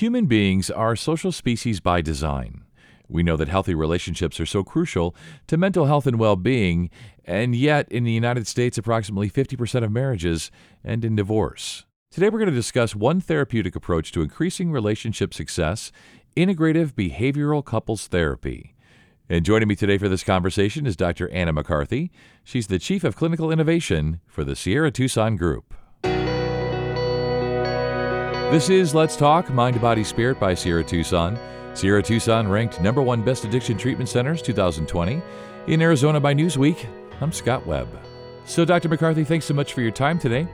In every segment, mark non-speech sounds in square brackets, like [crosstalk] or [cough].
Human beings are social species by design. We know that healthy relationships are so crucial to mental health and well being, and yet in the United States, approximately 50% of marriages end in divorce. Today, we're going to discuss one therapeutic approach to increasing relationship success integrative behavioral couples therapy. And joining me today for this conversation is Dr. Anna McCarthy. She's the Chief of Clinical Innovation for the Sierra Tucson Group. This is Let's Talk Mind, Body, Spirit by Sierra Tucson. Sierra Tucson ranked number one best addiction treatment centers 2020 in Arizona by Newsweek. I'm Scott Webb. So, Dr. McCarthy, thanks so much for your time today.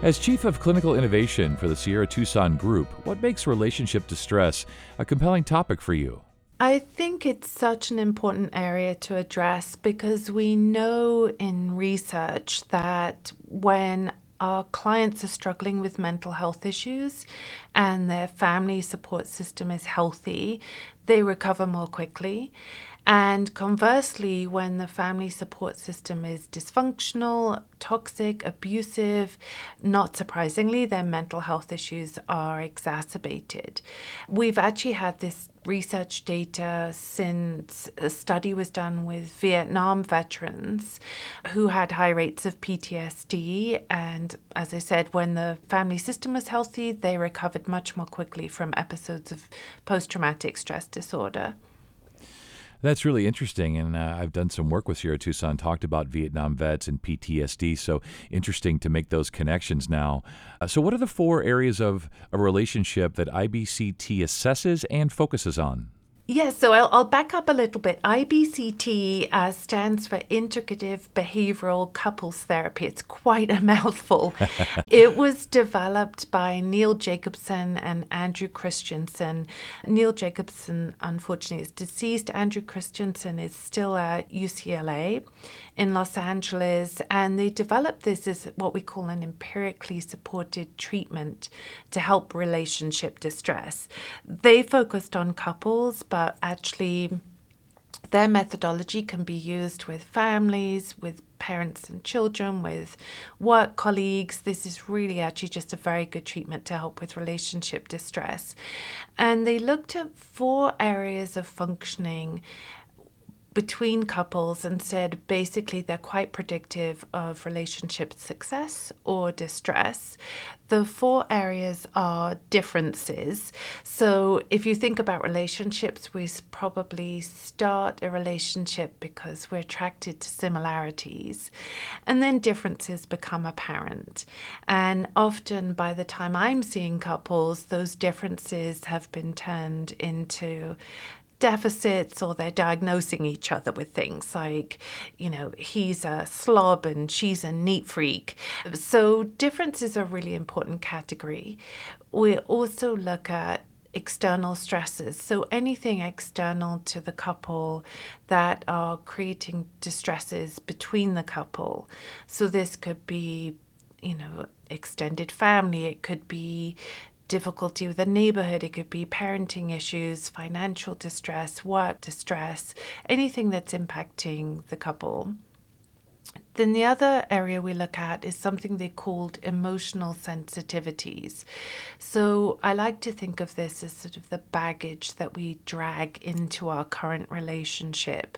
As Chief of Clinical Innovation for the Sierra Tucson Group, what makes relationship distress a compelling topic for you? I think it's such an important area to address because we know in research that when our clients are struggling with mental health issues and their family support system is healthy, they recover more quickly. And conversely, when the family support system is dysfunctional, toxic, abusive, not surprisingly, their mental health issues are exacerbated. We've actually had this research data since a study was done with Vietnam veterans who had high rates of PTSD. And as I said, when the family system was healthy, they recovered much more quickly from episodes of post traumatic stress disorder. That's really interesting. And uh, I've done some work with Sierra Tucson, talked about Vietnam vets and PTSD. So interesting to make those connections now. Uh, so, what are the four areas of a relationship that IBCT assesses and focuses on? Yes, so I'll, I'll, back up a little bit. IBCT uh, stands for Integrative Behavioral Couples Therapy. It's quite a [laughs] mouthful. it was developed by Neil Jacobson and Andrew Christensen. Neil Jacobson, unfortunately, is deceased. Andrew Christensen is still at UCLA in Los Angeles, and they developed this as what we call an empirically supported treatment to help relationship distress. They focused on couples, but actually, their methodology can be used with families, with parents and children, with work colleagues. This is really actually just a very good treatment to help with relationship distress. And they looked at four areas of functioning between couples and said basically they're quite predictive of relationship success or distress. The four areas are differences. So, if you think about relationships, we probably start a relationship because we're attracted to similarities, and then differences become apparent. And often, by the time I'm seeing couples, those differences have been turned into deficits or they're diagnosing each other with things like, you know, he's a slob and she's a neat freak. So difference is a really important category. We also look at external stresses. So anything external to the couple that are creating distresses between the couple. So this could be, you know, extended family, it could be difficulty with a neighborhood. It could be parenting issues, financial distress, work distress, anything that's impacting the couple. Then the other area we look at is something they called emotional sensitivities. So I like to think of this as sort of the baggage that we drag into our current relationship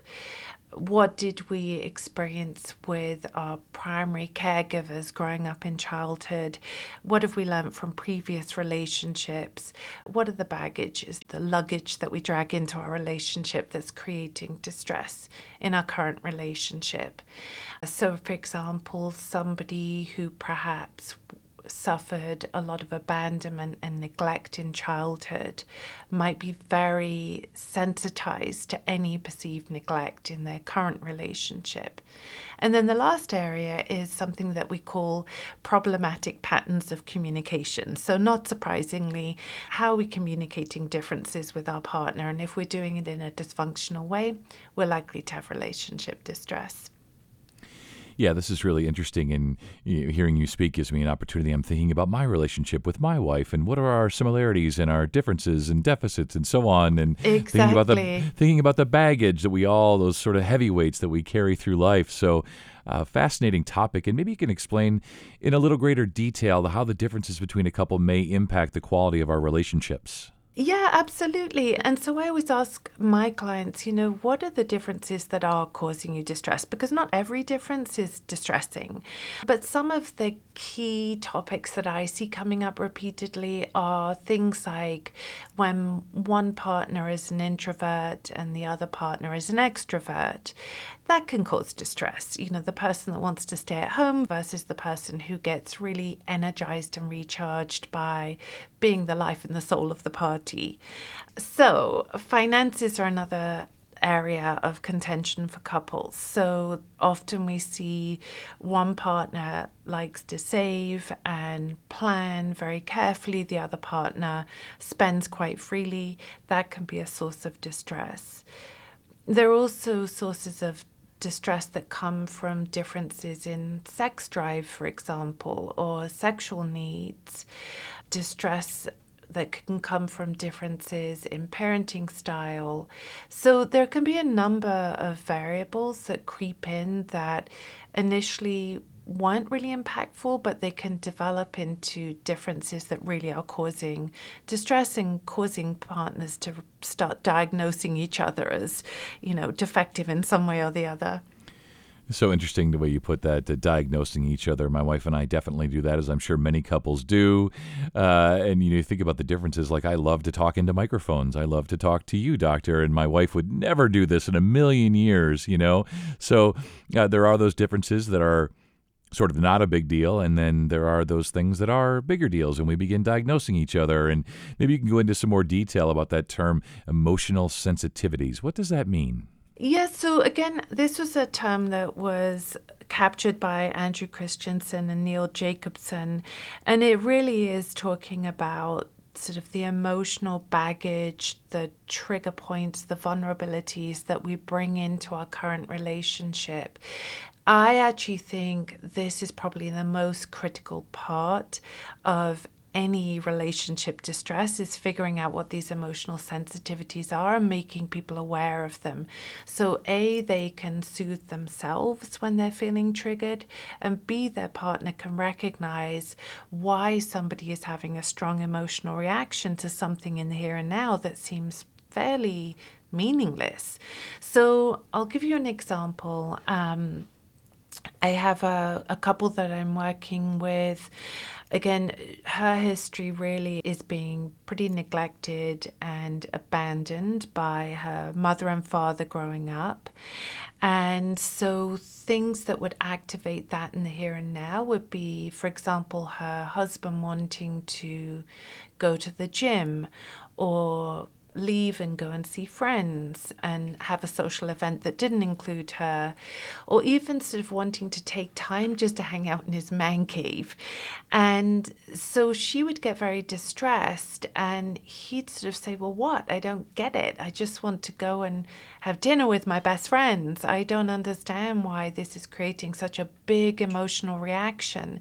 what did we experience with our primary caregivers growing up in childhood? What have we learned from previous relationships? What are the baggages, the luggage that we drag into our relationship that's creating distress in our current relationship? So, for example, somebody who perhaps suffered a lot of abandonment and neglect in childhood might be very sensitized to any perceived neglect in their current relationship. And then the last area is something that we call problematic patterns of communication. So, not surprisingly, how are we communicating differences with our partner? And if we're doing it in a dysfunctional way, we're likely to have relationship distress. Yeah, this is really interesting. And you know, hearing you speak gives me an opportunity. I'm thinking about my relationship with my wife and what are our similarities and our differences and deficits and so on. And exactly. thinking about the thinking about the baggage that we all those sort of heavyweights that we carry through life. So. Uh, fascinating topic, and maybe you can explain in a little greater detail how the differences between a couple may impact the quality of our relationships. Yeah, absolutely. And so I always ask my clients, you know, what are the differences that are causing you distress? Because not every difference is distressing. But some of the key topics that I see coming up repeatedly are things like when one partner is an introvert and the other partner is an extrovert that can cause distress. You know, the person that wants to stay at home versus the person who gets really energized and recharged by being the life and the soul of the party. So, finances are another area of contention for couples. So often we see one partner likes to save and plan very carefully, the other partner spends quite freely. That can be a source of distress. There are also sources of distress that come from differences in sex drive, for example, or sexual needs, distress that can come from differences in parenting style. So there can be a number of variables that creep in that initially weren't really impactful, but they can develop into differences that really are causing distress and causing partners to start diagnosing each other as, you know, defective in some way or the other. So interesting the way you put that, uh, diagnosing each other. My wife and I definitely do that, as I'm sure many couples do. Uh, and you know, you think about the differences. Like I love to talk into microphones. I love to talk to you, doctor, and my wife would never do this in a million years. You know, so uh, there are those differences that are sort of not a big deal. And then there are those things that are bigger deals, and we begin diagnosing each other. And maybe you can go into some more detail about that term emotional sensitivities. What does that mean? Yes, so again, this was a term that was captured by Andrew Christensen and Neil Jacobson, and it really is talking about sort of the emotional baggage, the trigger points, the vulnerabilities that we bring into our current relationship. I actually think this is probably the most critical part of any relationship distress is figuring out what these emotional sensitivities are and making people aware of them. So, A, they can soothe themselves when they're feeling triggered, and B, their partner can recognize why somebody is having a strong emotional reaction to something in the here and now that seems fairly meaningless. So, I'll give you an example. Um, I have a, a couple that I'm working with. Again, her history really is being pretty neglected and abandoned by her mother and father growing up. And so, things that would activate that in the here and now would be, for example, her husband wanting to go to the gym or leave and go and see friends and have a social event that didn't include her, or even sort of wanting to take time just to hang out in his man cave. And so she would get very distressed, and he'd sort of say, Well, what? I don't get it. I just want to go and have dinner with my best friends. I don't understand why this is creating such a big emotional reaction.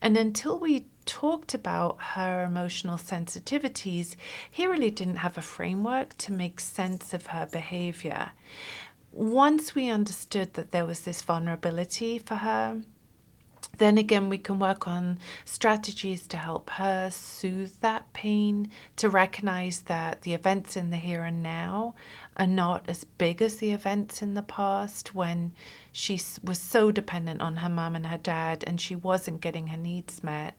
And until we talked about her emotional sensitivities, he really didn't have a framework to make sense of her behavior. Once we understood that there was this vulnerability for her, then again, we can work on strategies to help her soothe that pain, to recognize that the events in the here and now are not as big as the events in the past when she was so dependent on her mum and her dad and she wasn't getting her needs met.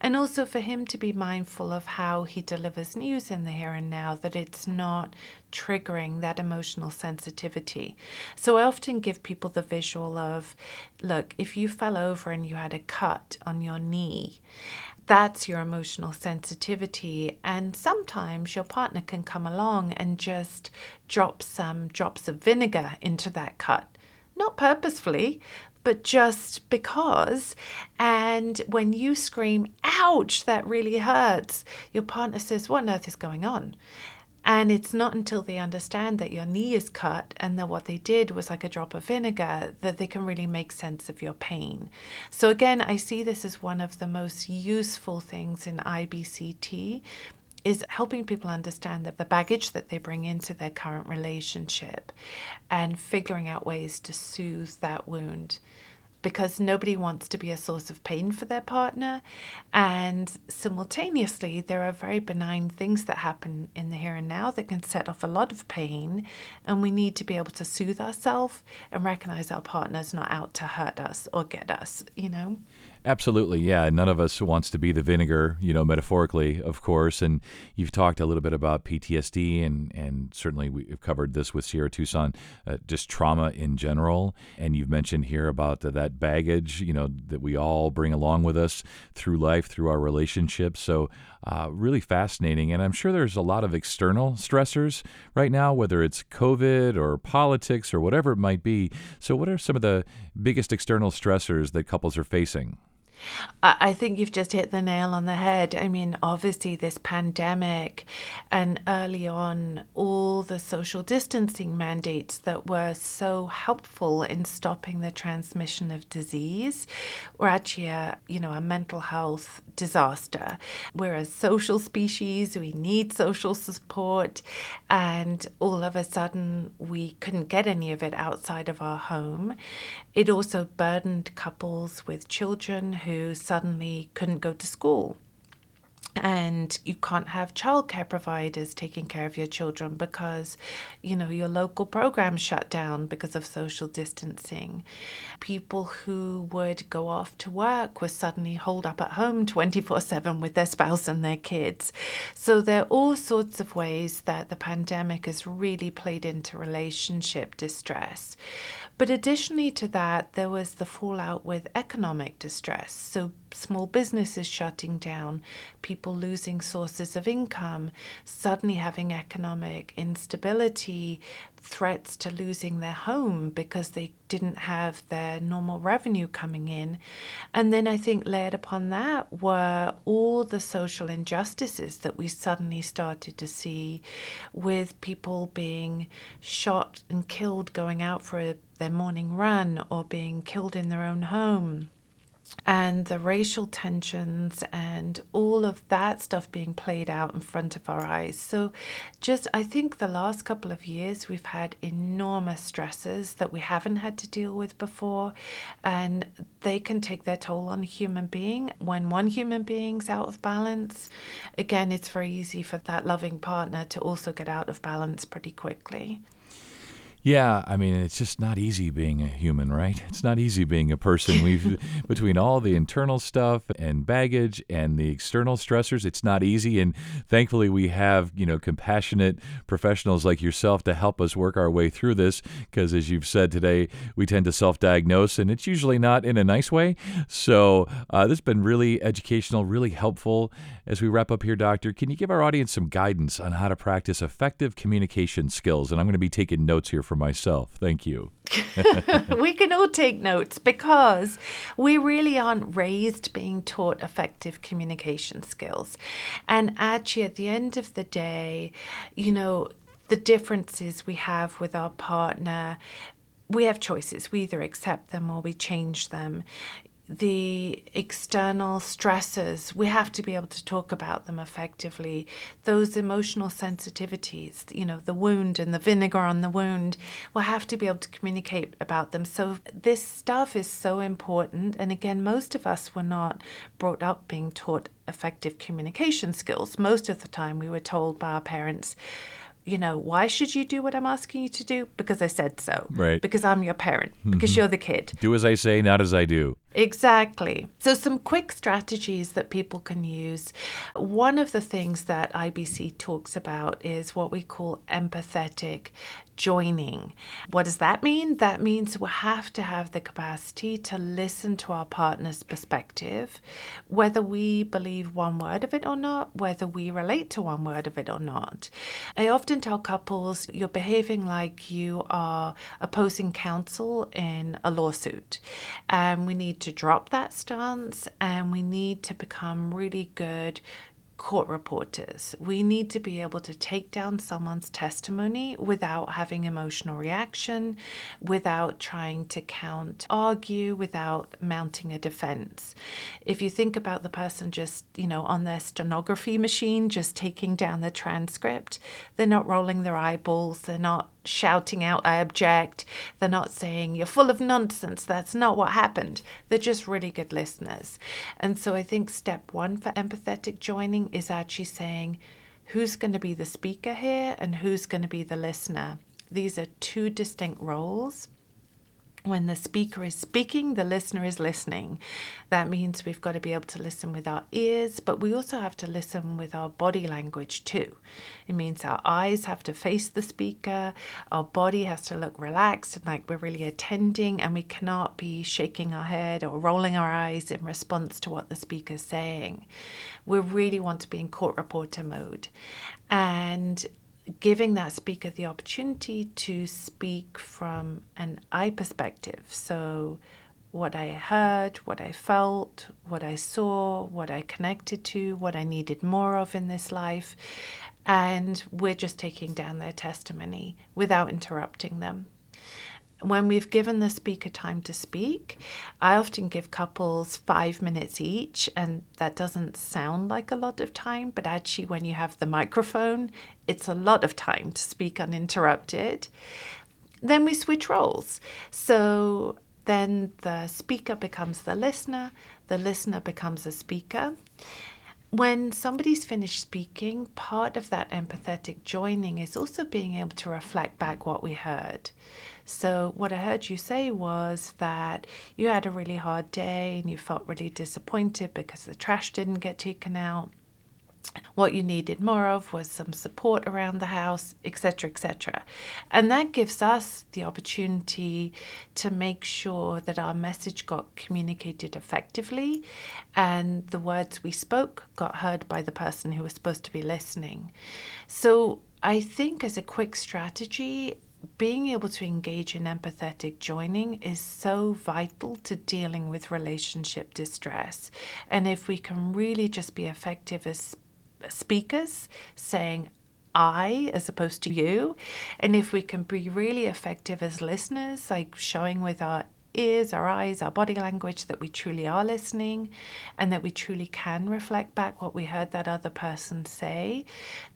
And also for him to be mindful of how he delivers news in the here and now, that it's not triggering that emotional sensitivity. So I often give people the visual of look, if you fell over and you had a cut on your knee, that's your emotional sensitivity. And sometimes your partner can come along and just drop some drops of vinegar into that cut not purposefully, but just because. And when you scream, ouch, that really hurts, your partner says, What on earth is going on? And it's not until they understand that your knee is cut and that what they did was like a drop of vinegar that they can really make sense of your pain. So, again, I see this as one of the most useful things in IBCT is helping people understand that the baggage that they bring into their current relationship and figuring out ways to soothe that wound. Because nobody wants to be a source of pain for their partner. And simultaneously, there are very benign things that happen in the here and now that can set off a lot of pain. And we need to be able to soothe ourselves and recognize our partner's not out to hurt us or get us, you know? Absolutely, yeah. None of us wants to be the vinegar, you know, metaphorically, of course. And you've talked a little bit about PTSD, and and certainly we've covered this with Sierra Tucson, uh, just trauma in general. And you've mentioned here about the, that baggage, you know, that we all bring along with us through life, through our relationships. So uh, really fascinating. And I'm sure there's a lot of external stressors right now, whether it's COVID or politics or whatever it might be. So, what are some of the biggest external stressors that couples are facing? I think you've just hit the nail on the head. I mean, obviously, this pandemic and early on, all the social distancing mandates that were so helpful in stopping the transmission of disease were actually a, you know, a mental health disaster. We're a social species, we need social support, and all of a sudden, we couldn't get any of it outside of our home. It also burdened couples with children who suddenly couldn't go to school. And you can't have childcare providers taking care of your children because, you know, your local program shut down because of social distancing. People who would go off to work were suddenly holed up at home 24 7 with their spouse and their kids. So there are all sorts of ways that the pandemic has really played into relationship distress. But additionally to that, there was the fallout with economic distress. So small businesses shutting down, people losing sources of income, suddenly having economic instability, threats to losing their home because they didn't have their normal revenue coming in. And then I think layered upon that were all the social injustices that we suddenly started to see with people being shot and killed going out for a, their morning run or being killed in their own home and the racial tensions and all of that stuff being played out in front of our eyes. So, just I think the last couple of years we've had enormous stresses that we haven't had to deal with before, and they can take their toll on a human being. When one human being's out of balance, again, it's very easy for that loving partner to also get out of balance pretty quickly. Yeah, I mean, it's just not easy being a human, right? It's not easy being a person. We've [laughs] between all the internal stuff and baggage and the external stressors, it's not easy. And thankfully, we have you know compassionate professionals like yourself to help us work our way through this. Because as you've said today, we tend to self-diagnose, and it's usually not in a nice way. So uh, this has been really educational, really helpful. As we wrap up here, Doctor, can you give our audience some guidance on how to practice effective communication skills? And I'm going to be taking notes here for myself. Thank you. [laughs] [laughs] we can all take notes because we really aren't raised being taught effective communication skills. And actually, at the end of the day, you know, the differences we have with our partner we have choices. We either accept them or we change them the external stresses, we have to be able to talk about them effectively. Those emotional sensitivities, you know, the wound and the vinegar on the wound, we'll have to be able to communicate about them. So, this stuff is so important. And again, most of us were not brought up being taught effective communication skills. Most of the time, we were told by our parents, you know, why should you do what I'm asking you to do? Because I said so. Right. Because I'm your parent. Because mm-hmm. you're the kid. Do as I say, not as I do. Exactly. So, some quick strategies that people can use. One of the things that IBCT talks about is what we call empathetic joining. What does that mean? That means we have to have the capacity to listen to our partner's perspective, whether we believe one word of it or not, whether we relate to one word of it or not. I often tell couples you're behaving like you are opposing counsel in a lawsuit, and we need to drop that stance and we need to become really good court reporters. We need to be able to take down someone's testimony without having emotional reaction, without trying to count argue, without mounting a defense. If you think about the person just, you know, on their stenography machine, just taking down the transcript, they're not rolling their eyeballs, they're not shouting out, I object. They're not saying, you're full of nonsense. That's not what happened. They're just really good listeners. And so I think step one for empathetic joining is actually saying, who's going to be the speaker here and who's going to be the listener. These are two distinct roles when the speaker is speaking, the listener is listening. That means we've got to be able to listen with our ears, but we also have to listen with our body language too. It means our eyes have to face the speaker, our body has to look relaxed and like we're really attending, and we cannot be shaking our head or rolling our eyes in response to what the speaker's saying. We really want to be in court reporter mode. And giving that speaker the opportunity to speak from an I perspective. So, what I heard, what I felt, what I saw, what I connected to, what I needed more of in this life. And we're just taking down their testimony without interrupting them when we've given the speaker time to speak, I often give couples five minutes each, and that doesn't sound like a lot of time, but actually, when you have the microphone, it's a lot of time to speak uninterrupted. Then we switch roles. So then the speaker becomes the listener, the listener becomes a speaker. When somebody's finished speaking, part of that empathetic joining is also being able to reflect back what we heard. So, what I heard you say was that you had a really hard day and you felt really disappointed because the trash didn't get taken out. What you needed more of was some support around the house, etc., etc. And that gives us the opportunity to make sure that our message got communicated effectively and the words we spoke got heard by the person who was supposed to be listening. So, I think as a quick strategy, being able to engage in empathetic joining is so vital to dealing with relationship distress. And if we can really just be effective as speakers, saying, I as opposed to you, and if we can be really effective as listeners, like showing with our ears, our eyes, our body language that we truly are listening and that we truly can reflect back what we heard that other person say,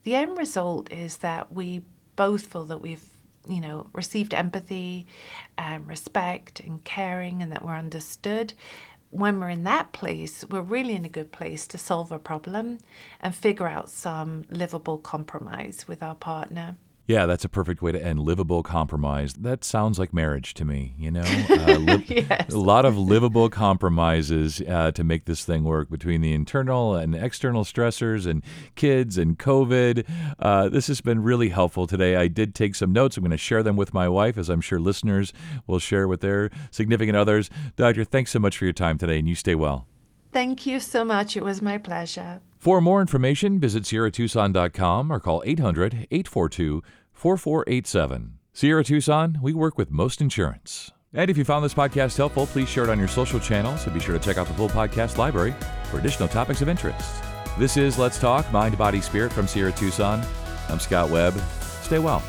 the end result is that we both feel that we've you know, received empathy and respect and caring and that we're understood, when we're in that place, we're really in a good place to solve a problem and figure out some livable compromise with our partner. Yeah, that's a perfect way to end. Livable compromise. That sounds like marriage to me, you know? [laughs] Uh, li- [laughs] yes. A lot of livable compromises uh, to make this thing work between the internal and external stressors and kids and COVID. Uh, this has been really helpful today. I did take some notes. I'm going to share them with my wife, as I'm sure listeners will share with their significant others. Doctor, thanks so much for your time today, and you stay well. Thank you so much. It was my pleasure. For more information, visit SierraTucson.com or call 800 842 4487. Sierra Tucson, we work with most insurance. And if you found this podcast helpful, please share it on your social channels and be sure to check out the full podcast library for additional topics of interest. This is Let's Talk Mind, Body, Spirit from Sierra Tucson. I'm Scott Webb. Stay well.